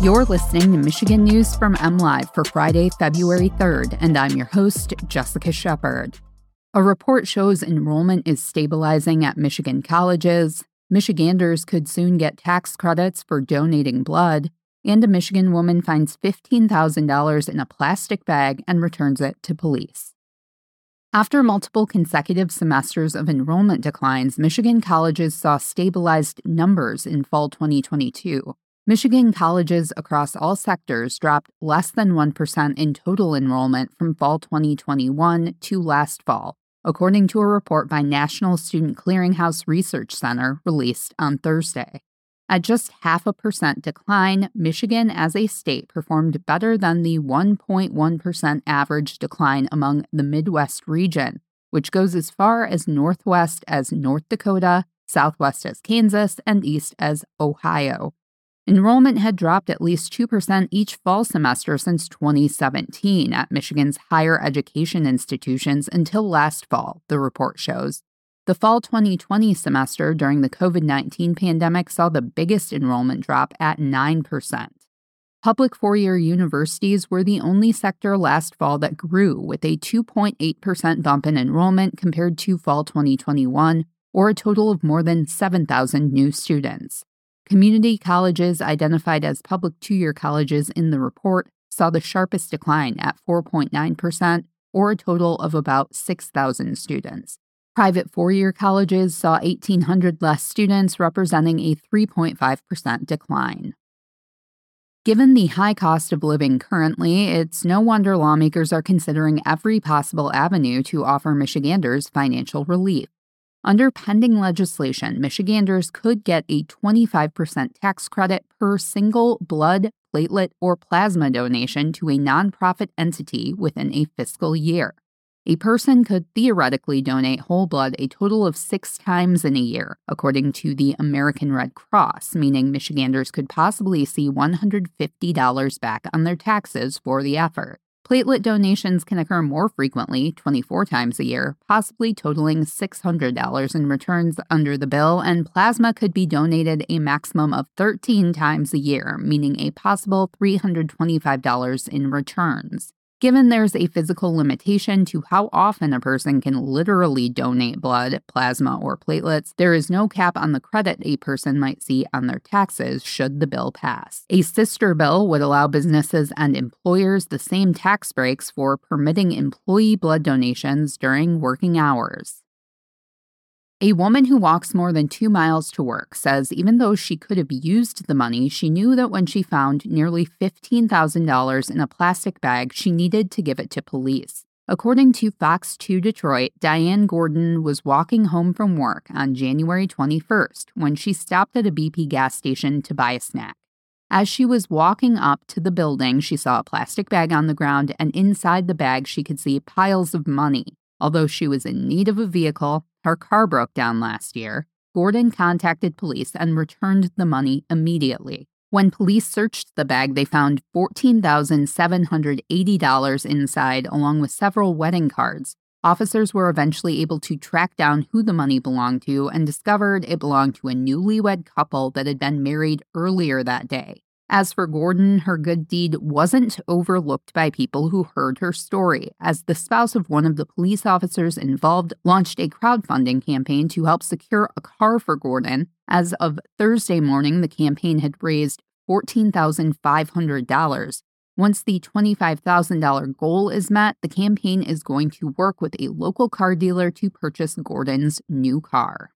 You're listening to Michigan News from MLive for Friday, February 3rd, and I'm your host, Jessica Shepard. A report shows enrollment is stabilizing at Michigan colleges. Michiganders could soon get tax credits for donating blood, and a Michigan woman finds $15,000 in a plastic bag and returns it to police. After multiple consecutive semesters of enrollment declines, Michigan colleges saw stabilized numbers in fall 2022. Michigan colleges across all sectors dropped less than 1% in total enrollment from fall 2021 to last fall, according to a report by National Student Clearinghouse Research Center released on Thursday. At just half a percent decline, Michigan as a state performed better than the 1.1% average decline among the Midwest region, which goes as far as northwest as North Dakota, southwest as Kansas, and east as Ohio. Enrollment had dropped at least 2% each fall semester since 2017 at Michigan's higher education institutions until last fall, the report shows. The fall 2020 semester during the COVID 19 pandemic saw the biggest enrollment drop at 9%. Public four year universities were the only sector last fall that grew, with a 2.8% bump in enrollment compared to fall 2021, or a total of more than 7,000 new students. Community colleges identified as public two year colleges in the report saw the sharpest decline at 4.9%, or a total of about 6,000 students. Private four year colleges saw 1,800 less students, representing a 3.5% decline. Given the high cost of living currently, it's no wonder lawmakers are considering every possible avenue to offer Michiganders financial relief. Under pending legislation, Michiganders could get a 25% tax credit per single blood, platelet, or plasma donation to a nonprofit entity within a fiscal year. A person could theoretically donate whole blood a total of six times in a year, according to the American Red Cross, meaning Michiganders could possibly see $150 back on their taxes for the effort. Platelet donations can occur more frequently, 24 times a year, possibly totaling $600 in returns under the bill, and plasma could be donated a maximum of 13 times a year, meaning a possible $325 in returns. Given there's a physical limitation to how often a person can literally donate blood, plasma, or platelets, there is no cap on the credit a person might see on their taxes should the bill pass. A sister bill would allow businesses and employers the same tax breaks for permitting employee blood donations during working hours. A woman who walks more than two miles to work says even though she could have used the money, she knew that when she found nearly $15,000 in a plastic bag, she needed to give it to police. According to Fox 2 Detroit, Diane Gordon was walking home from work on January 21st when she stopped at a BP gas station to buy a snack. As she was walking up to the building, she saw a plastic bag on the ground, and inside the bag, she could see piles of money. Although she was in need of a vehicle, her car broke down last year. Gordon contacted police and returned the money immediately. When police searched the bag, they found $14,780 inside, along with several wedding cards. Officers were eventually able to track down who the money belonged to and discovered it belonged to a newlywed couple that had been married earlier that day. As for Gordon, her good deed wasn't overlooked by people who heard her story, as the spouse of one of the police officers involved launched a crowdfunding campaign to help secure a car for Gordon. As of Thursday morning, the campaign had raised $14,500. Once the $25,000 goal is met, the campaign is going to work with a local car dealer to purchase Gordon's new car.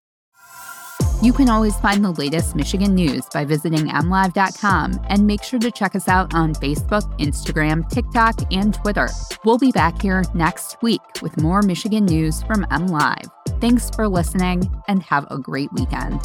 You can always find the latest Michigan news by visiting mlive.com and make sure to check us out on Facebook, Instagram, TikTok, and Twitter. We'll be back here next week with more Michigan news from MLive. Thanks for listening and have a great weekend.